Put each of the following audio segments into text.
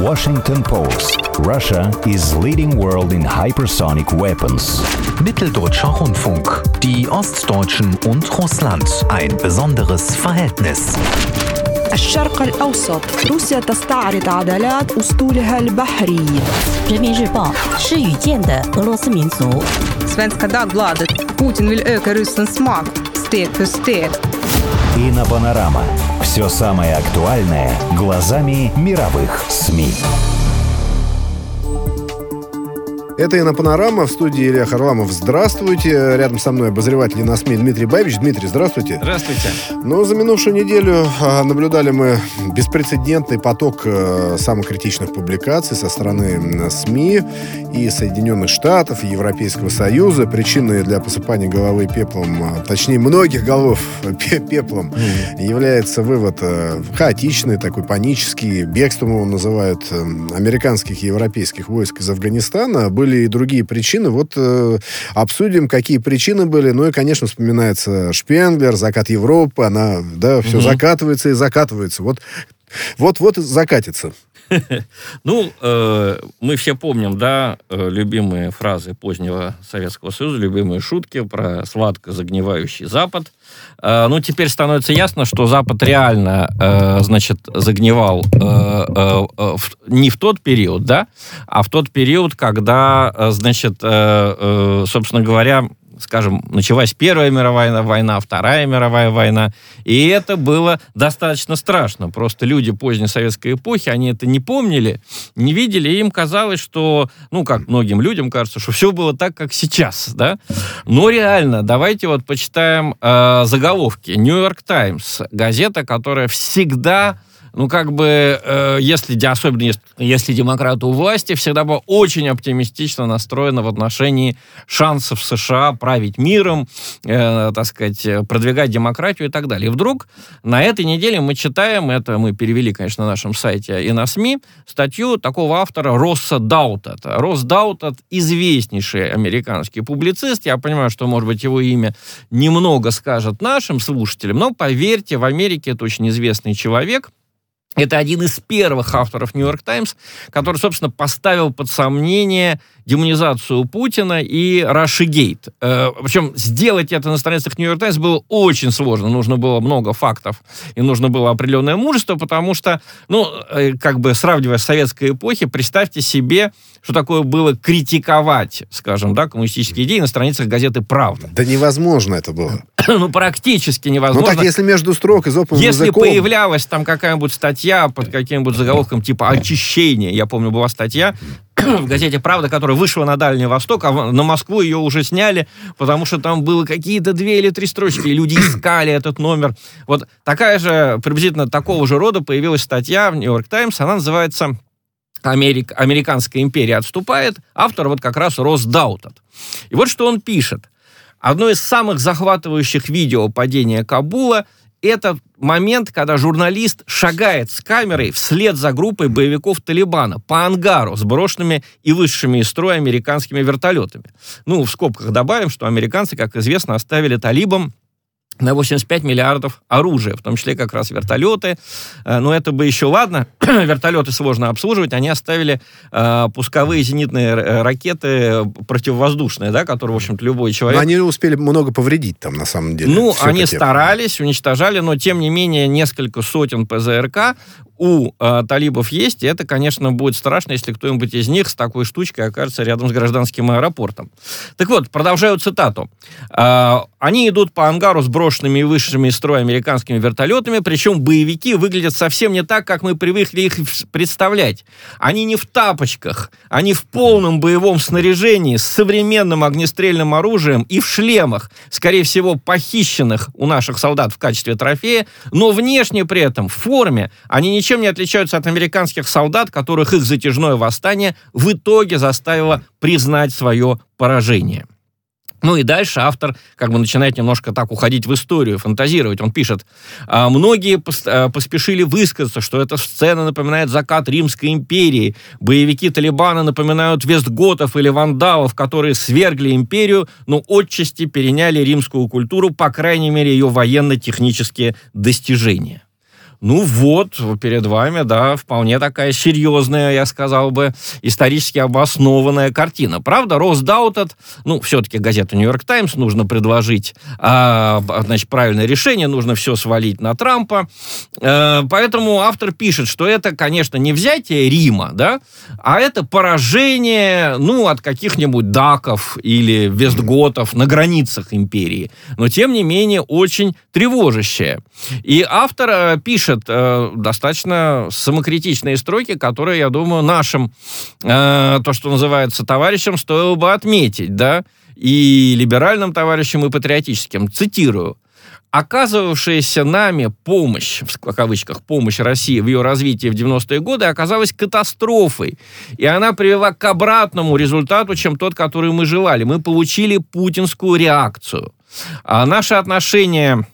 Washington Post. Russia is leading world in hypersonic weapons. Mitteldeutscher Rundfunk. Die Ostdeutschen und Russland. Ein besonderes Verhältnis. الشرق الأوسط روسيا تستعرض عضلات أسطولها البحري 人民日报是语见的俄罗斯民族。 Svenska Dagbladet. Putin vill öka Rysslands makt steg för steg. Инопанорама. Все самое актуальное глазами мировых СМИ. Это «Инопанорама» в студии Илья Харламов. Здравствуйте. Рядом со мной обозреватель на СМИ Дмитрий Бабич. Дмитрий, здравствуйте. Здравствуйте. Ну, за минувшую неделю а, наблюдали мы беспрецедентный поток э, самых критичных публикаций со стороны СМИ и Соединенных Штатов, и Европейского Союза. Причиной для посыпания головы пеплом, а, точнее, многих голов пе- пеплом, является вывод э, хаотичный, такой панический, бегством его называют, э, американских и европейских войск из Афганистана. Были и другие причины. Вот э, обсудим, какие причины были. Ну и, конечно, вспоминается Шпенглер, закат Европы. Она, да, все закатывается и закатывается. Вот вот-вот закатится. Ну, э, мы все помним, да, э, любимые фразы позднего Советского Союза, любимые шутки про сладко загнивающий Запад. Э, ну, теперь становится ясно, что Запад реально, значит, загнивал не в тот период, да, а в тот период, когда, значит, собственно говоря, скажем, началась Первая мировая война, Вторая мировая война, и это было достаточно страшно. Просто люди поздней советской эпохи, они это не помнили, не видели, и им казалось, что, ну, как многим людям кажется, что все было так, как сейчас, да. Но реально, давайте вот почитаем э, заголовки. Нью-Йорк Таймс, газета, которая всегда ну, как бы, э, если, особенно если, если демократы у власти, всегда была очень оптимистично настроена в отношении шансов США править миром, э, так сказать, э, продвигать демократию и так далее. И вдруг на этой неделе мы читаем, это мы перевели, конечно, на нашем сайте и на СМИ, статью такого автора Росса Даутата. Росс Даутат – известнейший американский публицист. Я понимаю, что, может быть, его имя немного скажет нашим слушателям, но, поверьте, в Америке это очень известный человек – это один из первых авторов «Нью-Йорк Таймс», который, собственно, поставил под сомнение демонизацию Путина и Рашигейт. Э, причем сделать это на страницах «Нью-Йорк Таймс» было очень сложно. Нужно было много фактов и нужно было определенное мужество, потому что, ну, э, как бы сравнивая с советской эпохи, представьте себе, что такое было критиковать, скажем, да, коммунистические идеи на страницах газеты «Правда». Да невозможно это было. ну, практически Ну невозможно. так, если между строк изоповым Если языком... появлялась там какая-нибудь статья под каким-нибудь заголовком типа «Очищение», я помню, была статья в газете «Правда», которая вышла на Дальний Восток, а на Москву ее уже сняли, потому что там было какие-то две или три строчки, и люди искали этот номер. Вот такая же, приблизительно такого же рода появилась статья в «Нью-Йорк Таймс», она называется Америк, «Американская империя отступает», автор вот как раз Рос Даутат. И вот что он пишет. Одно из самых захватывающих видео падения Кабула – это момент, когда журналист шагает с камерой вслед за группой боевиков Талибана по ангару с брошенными и высшими из строя американскими вертолетами. Ну, в скобках добавим, что американцы, как известно, оставили талибам на 85 миллиардов оружия, в том числе как раз вертолеты. Э, Но это бы еще ладно. Вертолеты сложно обслуживать. Они оставили э, пусковые зенитные э, ракеты противовоздушные, да, которые, в общем-то, любой Но человек... они успели много повредить там, на самом деле. Ну, они старались, уничтожали, но, тем не менее, несколько сотен ПЗРК у э, талибов есть, и это, конечно, будет страшно, если кто-нибудь из них с такой штучкой окажется рядом с гражданским аэропортом. Так вот, продолжаю цитату. Э, они идут по ангару с брошенными и вышедшими из строя американскими вертолетами, причем боевики выглядят совсем не так, как мы привыкли их представлять. Они не в тапочках, они в полном боевом снаряжении, с современным огнестрельным оружием и в шлемах, скорее всего, похищенных у наших солдат в качестве трофея, но внешне при этом, в форме, они ничем не отличаются от американских солдат, которых их затяжное восстание в итоге заставило признать свое поражение. Ну и дальше автор как бы начинает немножко так уходить в историю, фантазировать. Он пишет, «А, многие а, поспешили высказаться, что эта сцена напоминает закат Римской империи. Боевики Талибана напоминают вестготов или вандалов, которые свергли империю, но отчасти переняли римскую культуру, по крайней мере, ее военно-технические достижения. Ну вот, перед вами, да, вполне такая серьезная, я сказал бы, исторически обоснованная картина. Правда, Росдаутед, ну, все-таки газету «Нью-Йорк Таймс» нужно предложить, а, значит, правильное решение, нужно все свалить на Трампа. А, поэтому автор пишет, что это, конечно, не взятие Рима, да, а это поражение, ну, от каких-нибудь даков или вестготов на границах империи. Но, тем не менее, очень тревожащее. И автор э, пишет э, достаточно самокритичные строки, которые, я думаю, нашим, э, то, что называется, товарищам стоило бы отметить, да, и либеральным товарищам, и патриотическим. Цитирую оказывавшаяся нами помощь, в кавычках, помощь России в ее развитии в 90-е годы оказалась катастрофой. И она привела к обратному результату, чем тот, который мы желали. Мы получили путинскую реакцию. А наши отношения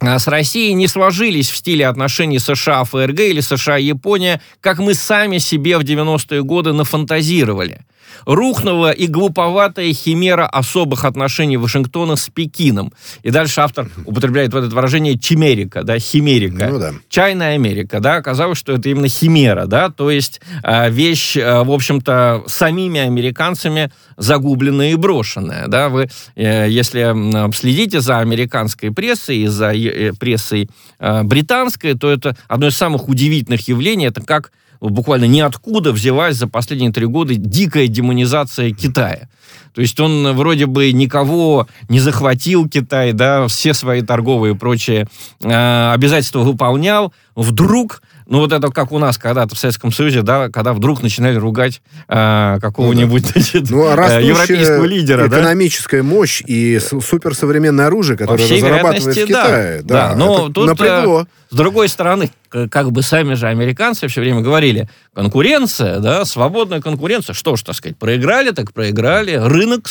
с Россией не сложились в стиле отношений США-ФРГ или США-Япония, как мы сами себе в 90-е годы нафантазировали рухнула и глуповатая химера особых отношений Вашингтона с Пекином. И дальше автор употребляет в это выражение чимерика, да, химерика. Ну, да. Чайная Америка, да, оказалось, что это именно химера, да, то есть э, вещь, э, в общем-то, самими американцами загубленная и брошенная, да, вы, э, если следите за американской прессой и за э, прессой э, британской, то это одно из самых удивительных явлений, это как буквально ниоткуда взялась за последние три года дикая демонизация Китая. То есть он вроде бы никого не захватил Китай, да, все свои торговые и прочие э, обязательства выполнял. Вдруг ну, вот это как у нас когда-то в Советском Союзе, да, когда вдруг начинали ругать э, какого-нибудь ну, да. значит, ну, а европейского лидера. Экономическая да? мощь и суперсовременное оружие, которое разрабатывает в Китае. Да, да. но тут напрягло. С другой стороны, как бы сами же американцы все время говорили, конкуренция, да, свободная конкуренция, что ж, так сказать, проиграли, так проиграли, рынок,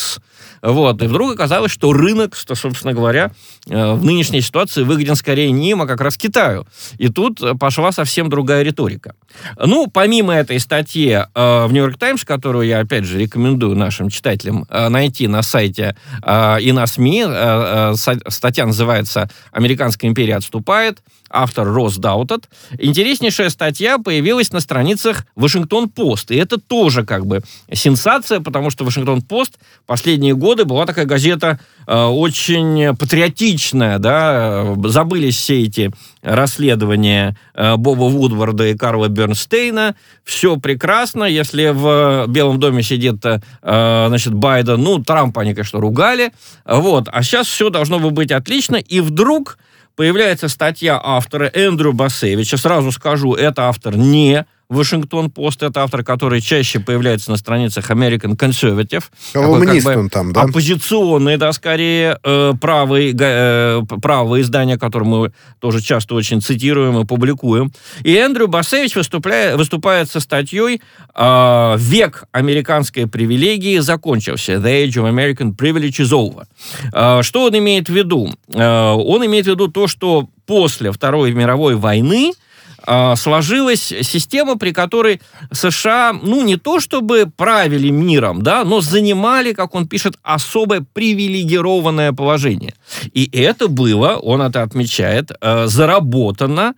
вот, и вдруг оказалось, что рынок, что, собственно говоря, э, в нынешней ситуации выгоден скорее не им, а как раз Китаю. И тут пошла совсем другая риторика. Ну, помимо этой статьи э, в «Нью-Йорк Таймс», которую я, опять же, рекомендую нашим читателям э, найти на сайте и на СМИ, статья называется «Американская империя отступает», автор Рос Даутат. Интереснейшая статья появилась на страницах Вашингтон-Пост. И это тоже как бы сенсация, потому что Вашингтон-Пост последние годы была такая газета э, очень патриотичная, да, забылись все эти расследования э, Боба Вудварда и Карла Бернстейна. Все прекрасно. Если в Белом доме сидит, э, значит, Байден, ну, Трампа они, конечно, ругали. Вот. А сейчас все должно быть отлично. И вдруг появляется статья автора Эндрю Басевича. Сразу скажу, это автор не Вашингтон-Пост, это автор, который чаще появляется на страницах American Conservative. Колумнист как бы, он там, да? Оппозиционный, да, скорее, э, правый, э, правое издание, которое мы тоже часто очень цитируем и публикуем. И Эндрю Басевич выступляет, выступает со статьей э, «Век американской привилегии закончился». «The age of American privilege is over». Э, что он имеет в виду? Э, он имеет в виду то, что после Второй мировой войны а, сложилась система, при которой США, ну, не то чтобы правили миром, да, но занимали, как он пишет, особое привилегированное положение. И это было, он это отмечает, э, заработано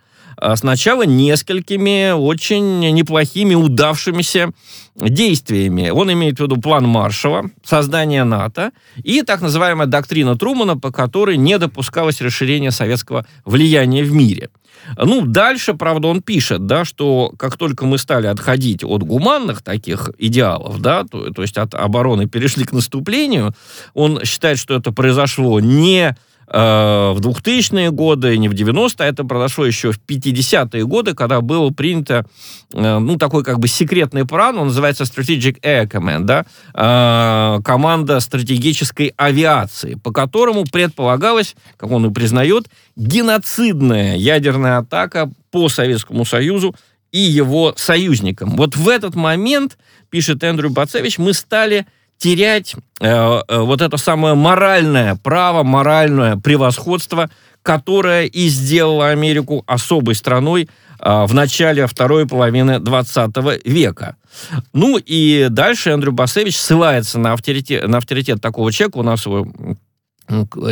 сначала несколькими очень неплохими, удавшимися действиями. Он имеет в виду план Маршала, создание НАТО и так называемая доктрина Трумана, по которой не допускалось расширения советского влияния в мире. Ну, дальше, правда, он пишет, да, что как только мы стали отходить от гуманных таких идеалов, да, то, то есть от обороны перешли к наступлению, он считает, что это произошло не в 2000-е годы, не в 90-е, а это произошло еще в 50-е годы, когда было принято, э, ну, такой как бы секретный план, он называется Strategic Air Command, да, э, команда стратегической авиации, по которому предполагалось, как он и признает, геноцидная ядерная атака по Советскому Союзу и его союзникам. Вот в этот момент, пишет Эндрю Бацевич, мы стали терять э, э, вот это самое моральное право, моральное превосходство, которое и сделало Америку особой страной э, в начале второй половины 20 века. Ну и дальше Эндрю Басевич ссылается на авторитет, на авторитет такого человека, у нас его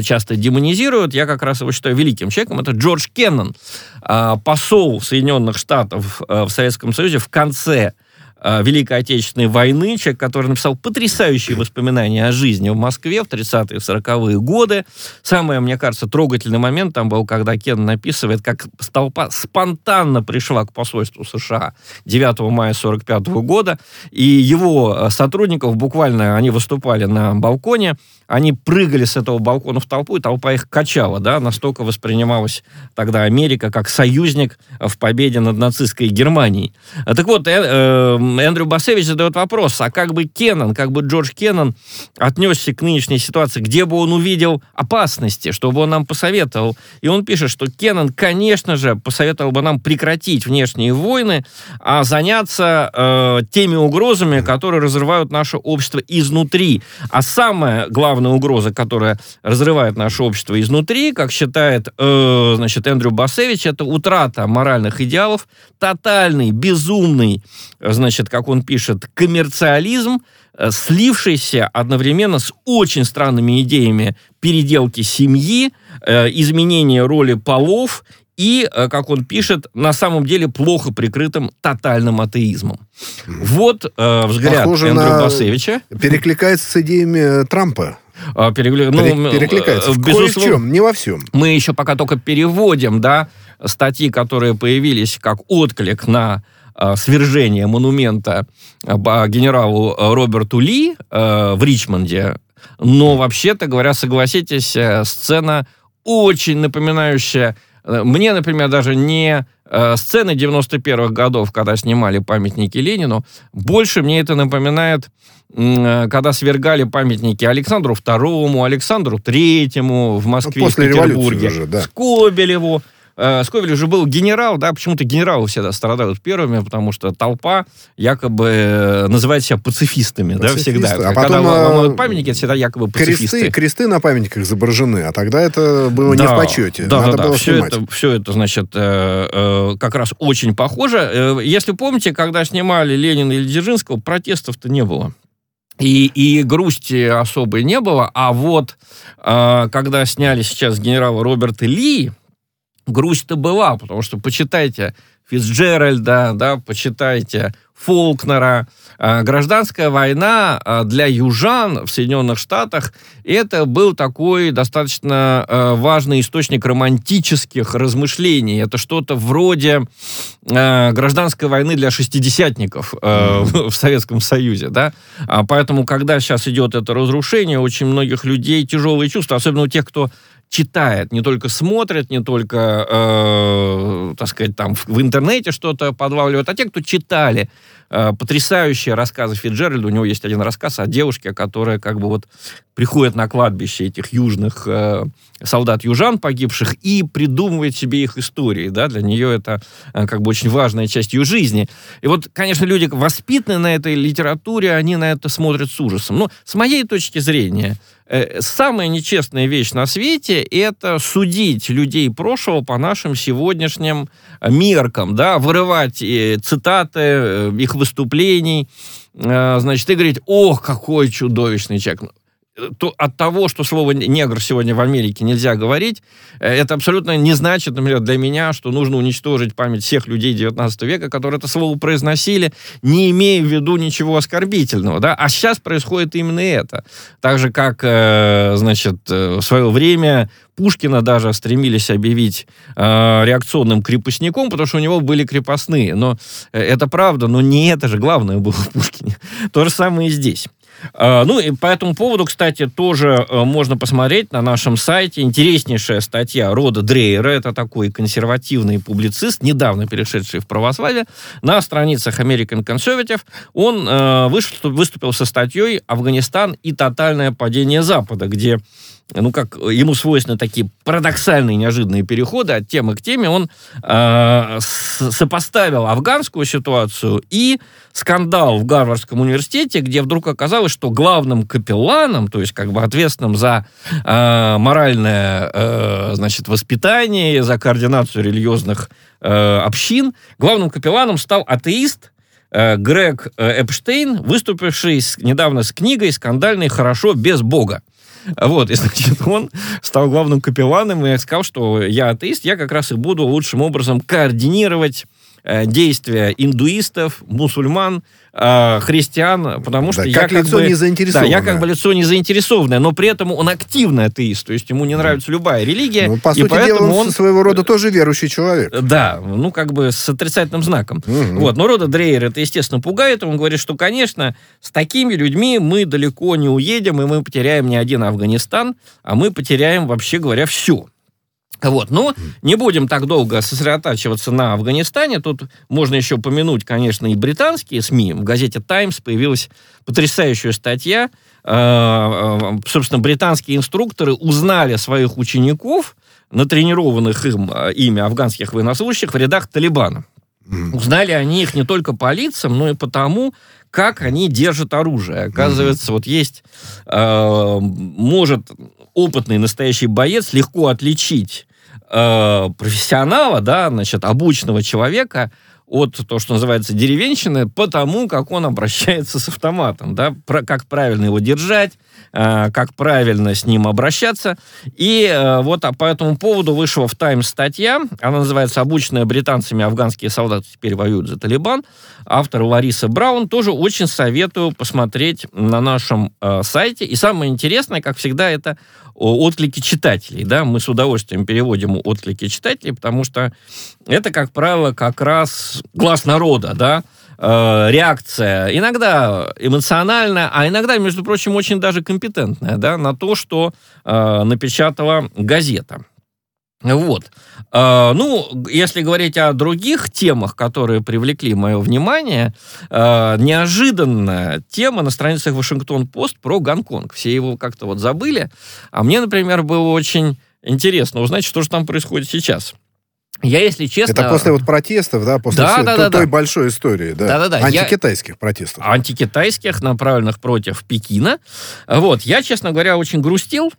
часто демонизируют, я как раз его считаю великим человеком, это Джордж Кеннон, а, посол Соединенных Штатов э, в Советском Союзе в конце Э, Великой Отечественной войны, человек, который написал потрясающие воспоминания о жизни в Москве в 30-е 40-е годы. Самый, мне кажется, трогательный момент там был, когда Кен написывает, как толпа спонтанно пришла к посольству США 9 мая 45 года, и его э, сотрудников буквально, они выступали на балконе, они прыгали с этого балкона в толпу, и толпа их качала, да, настолько воспринималась тогда Америка как союзник в победе над нацистской Германией. Так вот, э, э, Эндрю Басевич задает вопрос, а как бы Кеннон, как бы Джордж Кеннон отнесся к нынешней ситуации, где бы он увидел опасности, чтобы он нам посоветовал. И он пишет, что Кеннон, конечно же, посоветовал бы нам прекратить внешние войны, а заняться э, теми угрозами, которые разрывают наше общество изнутри. А самая главная угроза, которая разрывает наше общество изнутри, как считает э, значит, Эндрю Басевич, это утрата моральных идеалов, тотальный, безумный, значит, значит, как он пишет, коммерциализм, э, слившийся одновременно с очень странными идеями переделки семьи, э, изменения роли полов и, э, как он пишет, на самом деле плохо прикрытым тотальным атеизмом. Вот э, взгляд Похоже Эндрю на- Басевича. Перекликается с идеями Трампа. А, перегля- ну, Пере- Перекликается. в безусловно, чем, не во всем. мы еще пока только переводим, да, статьи, которые появились как отклик на э, свержение монумента э, генералу э, Роберту Ли в Ричмонде. Но вообще-то говоря, согласитесь, сцена очень напоминающая мне, например, даже не э, сцены 91-х годов, когда снимали памятники Ленину, больше мне это напоминает, э, когда свергали памятники Александру II, Александру III в Москве Ну, после и Петербурге, уже, да. Скобелеву. Э, Скобелев же был генерал, да, почему-то генералы всегда страдают первыми, потому что толпа якобы э, называет себя пацифистами, да, Пацифисты. всегда. А Когда потом, ломают э, памятники, это всегда якобы пацифисты. Кресты, кресты на памятниках изображены, а тогда это было не в почете. Да, Надо да, было да. Все снимать. это, все это, значит, э, э, как раз очень похоже. Э, Если помните, когда снимали Ленина или Дзержинского, протестов-то не было. И, и грусти особой не было. А вот э, когда сняли сейчас генерала Роберта Ли, грусть-то была, потому что почитайте Фицджеральда, да, почитайте Фолкнера. А, Гражданская война а, для южан в Соединенных Штатах это был такой достаточно а, важный источник романтических размышлений. Это что-то вроде гражданской войны для шестидесятников в Советском Союзе, да. Поэтому, когда сейчас идет это разрушение, очень многих людей тяжелые чувства, особенно у тех, кто читает, не только смотрит, не только, э, так сказать, там в, в интернете что-то подлавливает, а те, кто читали э, потрясающие рассказы Фиджеральда. У него есть один рассказ о девушке, которая как бы вот приходит на кладбище этих южных э, солдат-южан погибших и придумывает себе их истории, да, для нее это э, как бы очень важная часть ее жизни. И вот, конечно, люди воспитанные на этой литературе, они на это смотрят с ужасом. Но с моей точки зрения, самая нечестная вещь на свете – это судить людей прошлого по нашим сегодняшним э, меркам, да, вырывать э, цитаты э, их выступлений, э, значит, и говорить, ох, какой чудовищный человек то от того, что слово негр сегодня в Америке нельзя говорить, э, это абсолютно не значит, например, для меня, что нужно уничтожить память всех людей 19 века, которые это слово произносили, не имея в виду ничего оскорбительного. Да? А сейчас происходит именно это. Так же, как, э, значит, э, в свое время Пушкина даже стремились объявить э, реакционным крепостником, потому что у него были крепостные. Но э, это правда, но не это же главное было в Пушкине. То же самое и здесь. Uh, ну и по этому поводу, кстати, тоже uh, можно посмотреть на нашем сайте. Интереснейшая статья Рода Дрейера, это такой консервативный публицист, недавно перешедший в православие, на страницах American Conservative. Он uh, выступил, выступил со статьей «Афганистан и тотальное падение Запада», где ну, как ему свойственны такие парадоксальные, неожиданные переходы от темы к теме, он э, сопоставил афганскую ситуацию и скандал в Гарвардском университете, где вдруг оказалось, что главным капелланом, то есть как бы ответственным за э, моральное, э, значит, воспитание, за координацию религиозных э, общин, главным капелланом стал атеист, э, Грег Эпштейн, выступивший с, недавно с книгой «Скандальный хорошо без Бога». Вот, и, значит, он стал главным капелланом и сказал, что я атеист, я как раз и буду лучшим образом координировать действия индуистов, мусульман, э, христиан, потому что Да, я как как лицо бы... Да, незаинтересованное. я как бы лицо не заинтересованное, но при этом он активный атеист, то есть ему не нравится любая религия, Ну, по и сути дела, поэтому он он своего рода тоже верующий человек. да, ну как бы с отрицательным знаком. Мгм. Вот, но Рода Дрейер это, естественно, пугает. Он говорит, что, конечно, с такими людьми мы далеко не уедем, и мы потеряем не один Афганистан, а мы потеряем, вообще говоря, все. Вот, но не будем так долго сосредотачиваться на Афганистане. Тут можно еще упомянуть, конечно, и британские СМИ. В газете «Таймс» появилась потрясающая статья. Э, э, Собственно, британские инструкторы узнали своих учеников, натренированных им, э, ими афганских военнослужащих в рядах Талибана. Узнали они их не только по лицам, но и по тому, как они держат оружие. Оказывается, вот есть, может опытный настоящий боец легко отличить э, профессионала, да, значит, обученного человека от то, что называется деревенщины, по тому, как он обращается с автоматом, да, про- как правильно его держать, как правильно с ним обращаться. И э, вот а по этому поводу вышла в «Таймс» статья, она называется «Обученные британцами афганские солдаты теперь воюют за Талибан». Автор Лариса Браун. Тоже очень советую посмотреть на нашем э, сайте. И самое интересное, как всегда, это отклики читателей. Да? Мы с удовольствием переводим отклики читателей, потому что это, как правило, как раз глаз народа, да, э, реакция, иногда эмоциональная, а иногда, между прочим, очень даже компетентная, да, на то, что э, напечатала газета. Вот. Э, ну, если говорить о других темах, которые привлекли мое внимание, э, неожиданная тема на страницах Вашингтон-Пост про Гонконг. Все его как-то вот забыли. А мне, например, было очень интересно узнать, что же там происходит сейчас. Я, если честно... Это после вот протестов, да, после Да, всей да, той, да, той да. большой истории, да, Да-да-да, я- антикитайских протестов. антикитайских, направленных против Пекина. Вот, я, честно говоря, очень грустил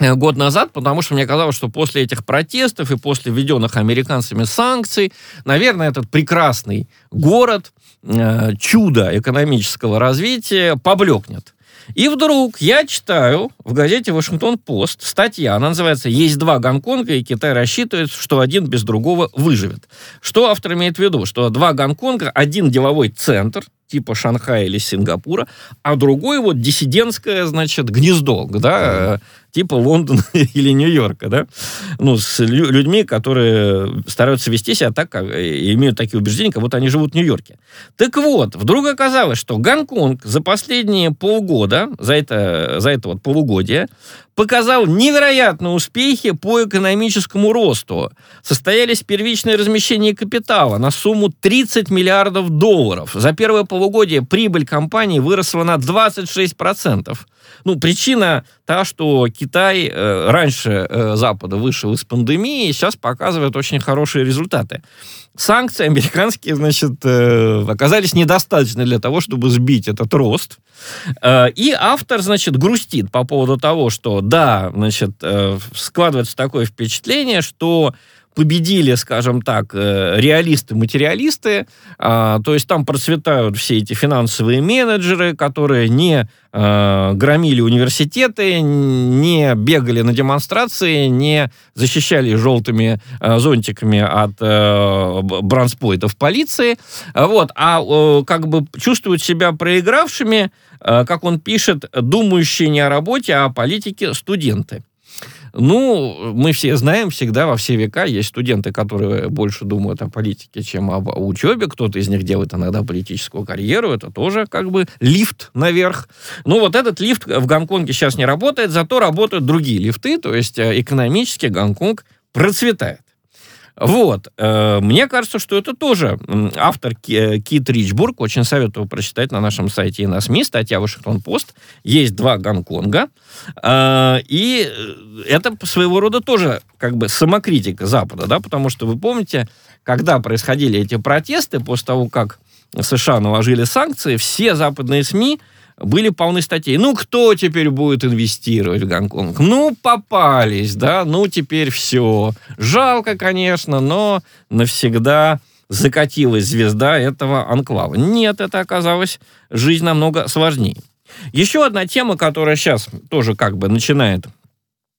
э, год назад, потому что мне казалось, что после этих протестов и после введенных американцами санкций, наверное, этот прекрасный город, э, чудо экономического развития поблекнет. И вдруг я читаю в газете «Вашингтон-Пост» статья, она называется «Есть два Гонконга, и Китай рассчитывает, что один без другого выживет». Что автор имеет в виду? Что два Гонконга, один деловой центр, типа Шанхая или Сингапура, а другой вот диссидентское, значит, гнездо, да, э, типа Лондона или Нью-Йорка, да, ну, с лю- людьми, которые стараются вести себя так, как, и имеют такие убеждения, как будто они живут в Нью-Йорке. Так вот, вдруг оказалось, что Гонконг за последние полгода, за это, за это вот полугодие, показал невероятные успехи по экономическому росту. Состоялись первичные размещения капитала на сумму 30 миллиардов долларов. За первое полугодие прибыль компании выросла на 26%. Ну, причина та, что Китай э, раньше э, Запада вышел из пандемии, и сейчас показывает очень хорошие результаты. Санкции американские, значит, э, оказались недостаточны для того, чтобы сбить этот рост. Э, И автор, значит, грустит по поводу того, что, да, значит, э, складывается такое впечатление, что победили, скажем так, э, реалисты-материалисты, а, то есть там процветают все эти финансовые менеджеры, которые не э, громили университеты, не бегали на демонстрации, не защищали желтыми э, зонтиками от бранспойтов полиции, вот, а как бы чувствуют себя проигравшими, как он пишет, думающие не о работе, а о политике студенты. Ну, мы все знаем, всегда во все века есть студенты, которые больше думают о политике, чем об учебе. Кто-то из них делает иногда политическую карьеру. Это тоже как бы лифт наверх. Ну, вот этот лифт в Гонконге сейчас не работает, зато работают другие лифты. То есть э, экономически Гонконг процветает. Вот. э, Мне кажется, что это тоже автор э, Кит Ричбург. Очень советую прочитать на нашем сайте и на СМИ. Статья Вашингтон-Пост. Есть два Гонконга. Э, И это своего рода тоже как бы самокритика Запада, да, потому что вы помните, когда происходили эти протесты, после того, как США наложили санкции, все западные СМИ были полны статей. Ну, кто теперь будет инвестировать в Гонконг? Ну, попались, да, ну, теперь все. Жалко, конечно, но навсегда закатилась звезда этого анклава. Нет, это оказалось жизнь намного сложнее. Еще одна тема, которая сейчас тоже как бы начинает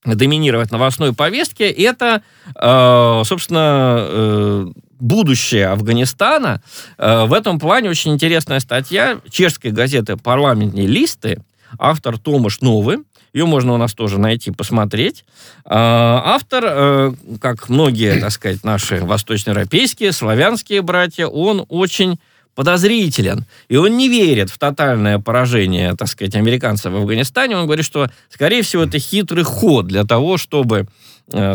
доминировать новостной повестке, это, э, собственно, э, будущее Афганистана. Э, в этом плане очень интересная статья чешской газеты «Парламентные листы», автор Томаш Новый, ее можно у нас тоже найти, посмотреть. Автор, как многие, так сказать, наши восточноевропейские, славянские братья, он очень подозрителен, и он не верит в тотальное поражение, так сказать, американцев в Афганистане. Он говорит, что, скорее всего, это хитрый ход для того, чтобы э,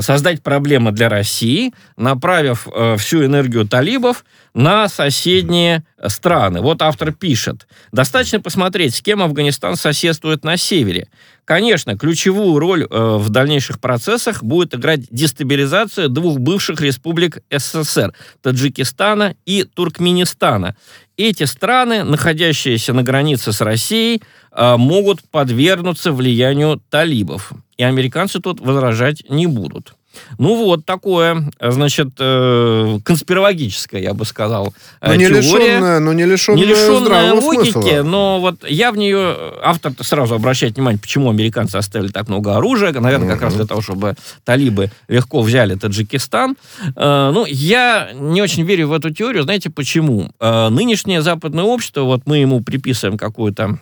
создать проблемы для России, направив э, всю энергию талибов на соседние страны. Вот автор пишет. Достаточно посмотреть, с кем Афганистан соседствует на севере. Конечно, ключевую роль э, в дальнейших процессах будет играть дестабилизация двух бывших республик СССР – Таджикистана и Туркменистана. Эти страны, находящиеся на границе с Россией, э, могут подвергнуться влиянию талибов. И американцы тут возражать не будут. Ну вот, такое, значит, э, конспирологическое, я бы сказал, но не теория. Лишенная, но не лишенная, не лишенная логики, смысла. но вот я в нее, автор сразу обращает внимание, почему американцы оставили так много оружия, наверное, как раз для того, чтобы талибы легко взяли Таджикистан. Э, ну, я не очень верю в эту теорию, знаете почему? Э, нынешнее западное общество, вот мы ему приписываем какую-то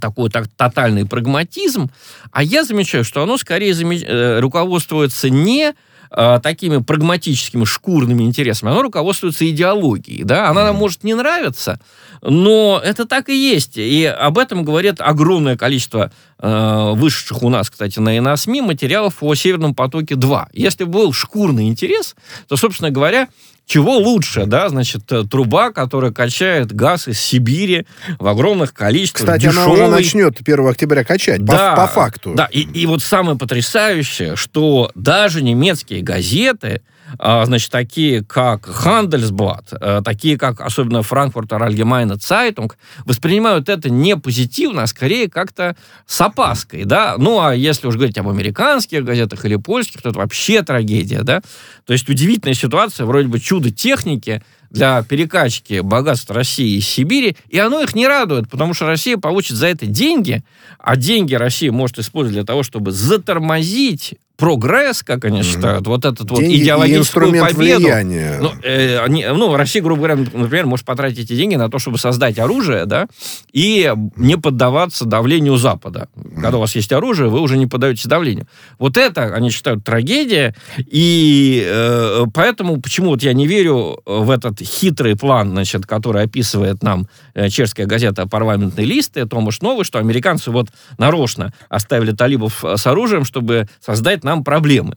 такой так, тотальный прагматизм, а я замечаю, что оно скорее замеч... Э, руководствуется не э, такими прагматическими шкурными интересами, оно руководствуется идеологией. Да? Она нам может не нравиться, но это так и есть. И об этом говорит огромное количество э, вышедших у нас, кстати, на ИНАСМИ материалов о «Северном потоке-2». Если был шкурный интерес, то, собственно говоря, чего лучше, да, значит, э, труба, которая качает газ из Сибири в огромных количествах. Кстати, дешевый. она уже начнет 1 октября качать, да, по, по факту. Да, и, и вот самое потрясающее, что даже немецкие газеты значит, такие как Handelsblatt, э, такие как особенно Frankfurter Allgemeine Zeitung, воспринимают это не позитивно, а скорее как-то с опаской, да. Ну, а если уж говорить об американских газетах или польских, то это вообще трагедия, да. То есть удивительная ситуация, вроде бы чудо техники, для перекачки богатств России из Сибири, и оно их не радует, потому что Россия получит за это деньги, а деньги Россия может использовать для того, чтобы затормозить прогресс, как они считают, вот этот вот Деньги и идеологическую инструмент победу. влияния. Ну, э, они- ну, Россия, грубо говоря, например, может потратить эти деньги на то, чтобы создать оружие, да, и не поддаваться давлению Запада. Когда у вас есть оружие, вы уже не поддаетесь давлению. Вот это, они считают, трагедия, и э, поэтому, почему вот я не верю в этот хитрый план, значит, который описывает нам э, чешская газета «Парламентные листы», Томаш Новый, что американцы вот нарочно оставили талибов э, с оружием, чтобы создать нам проблемы.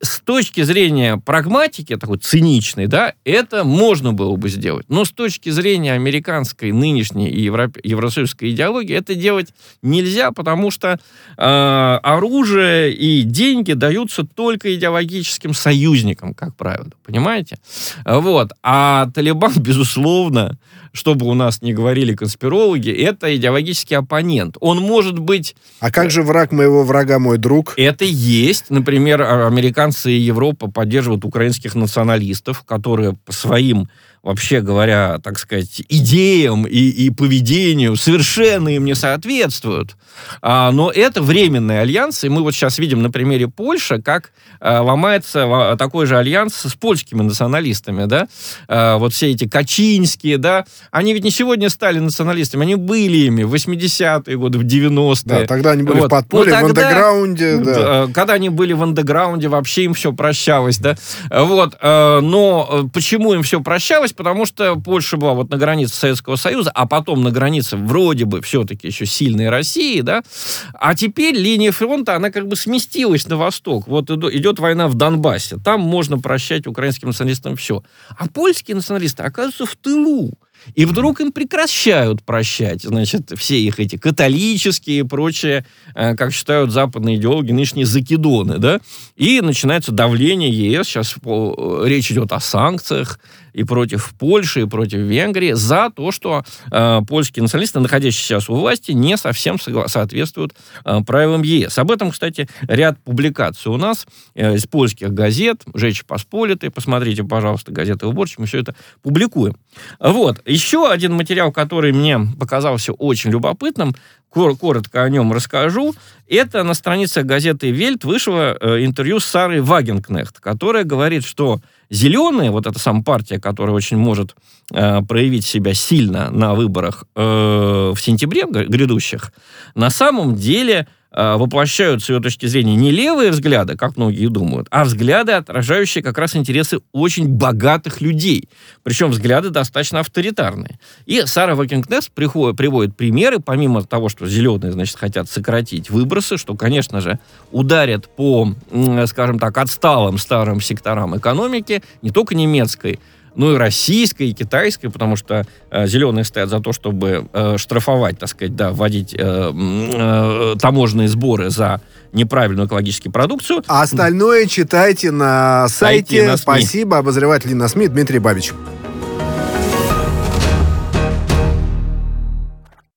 С точки зрения прагматики, такой циничной, да, это можно было бы сделать. Но с точки зрения американской нынешней и европе- евросоюзской идеологии это делать нельзя, потому что э, оружие и деньги даются только идеологическим союзникам, как правило, понимаете? Вот. А Талибан, безусловно, чтобы у нас не говорили конспирологи, это идеологический оппонент. Он может быть А как же враг моего врага мой друг? это есть. Например, а- американцы и Европа поддерживают украинских националистов, которые по своим, вообще говоря, так сказать, идеям и, и поведению совершенно им не соответствуют. А, но это временный альянс, и мы вот сейчас видим на примере Польши, как а, ломается ва- такой же альянс с польскими националистами, да? А, вот все эти Качинские, да? Они ведь не сегодня стали националистами, они были ими в 80-е годы, в 90-е. Да, тогда они были Вот. в подполье, Ну, в тогда- андеграунде, да. да, Когда они были в андеграунде, вообще им все прощалось, да. Вот. э, Но почему им все прощалось? Потому что Польша была вот на границе Советского Союза, а потом на границе вроде бы все-таки еще сильной России, да. А теперь линия фронта, она как бы сместилась на восток. Вот идет война в Донбассе. Там можно прощать украинским националистам все. А польские националисты оказываются в тылу. И вдруг им прекращают прощать, значит, все их эти католические и прочие, э, как считают западные идеологи, нынешние закидоны, да, и начинается давление ЕС, сейчас речь идет о санкциях и против Польши, и против Венгрии за то, что э, польские националисты, находящиеся сейчас у власти, не совсем соответствуют э, правилам ЕС. Об этом, кстати, ряд публикаций у нас из польских газет, Жечь Посполитой, посмотрите, пожалуйста, газеты «Уборщик», мы все это публикуем. Вот. Еще один материал, который мне показался очень любопытным, кор- коротко о нем расскажу. Это на странице газеты «Вельт» вышло э, интервью с Сарой Вагенкнехт, которая говорит, что зеленые, вот эта сама партия, которая очень может э, проявить себя сильно на выборах э, в сентябре грядущих, на самом деле воплощают с ее точки зрения не левые взгляды, как многие думают, а взгляды, отражающие как раз интересы очень богатых людей. Причем взгляды достаточно авторитарные. И Сара Вакингнес приводит примеры, помимо того, что зеленые, значит, хотят сократить выбросы, что, конечно же, ударят по, м, скажем так, отсталым старым секторам экономики, не только немецкой, но и российской, и китайской, потому что э, зеленые стоят за то, чтобы э, штрафовать, так сказать, да, вводить э, э, таможенные сборы за неправильную экологическую продукцию. А остальное читайте на сайте. на СМИ. Спасибо, обозреватель на СМИ Дмитрий Бабич.